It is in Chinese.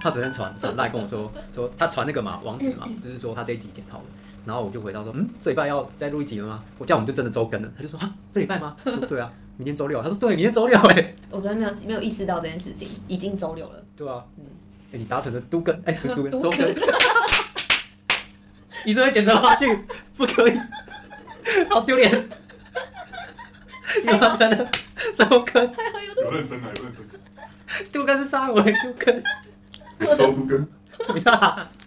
他昨天传传来跟我说说他传那个嘛网址嘛，就是说他这一集剪好了，然后我就回到说，嗯，这礼拜要再录一集了吗？我叫我们就真的周更了。他就说啊，这礼拜吗？我说对啊，明天周六。他说对，明天周六哎、欸。我昨天没有没有意识到这件事情，已经周六了。对啊，嗯，哎、欸，你达成了都更哎，都更 周更。你这边剪成花絮 不可以，好丢脸。你达成了周更，有认真啊，有认真。都更是啥？我都更。周都更。没错。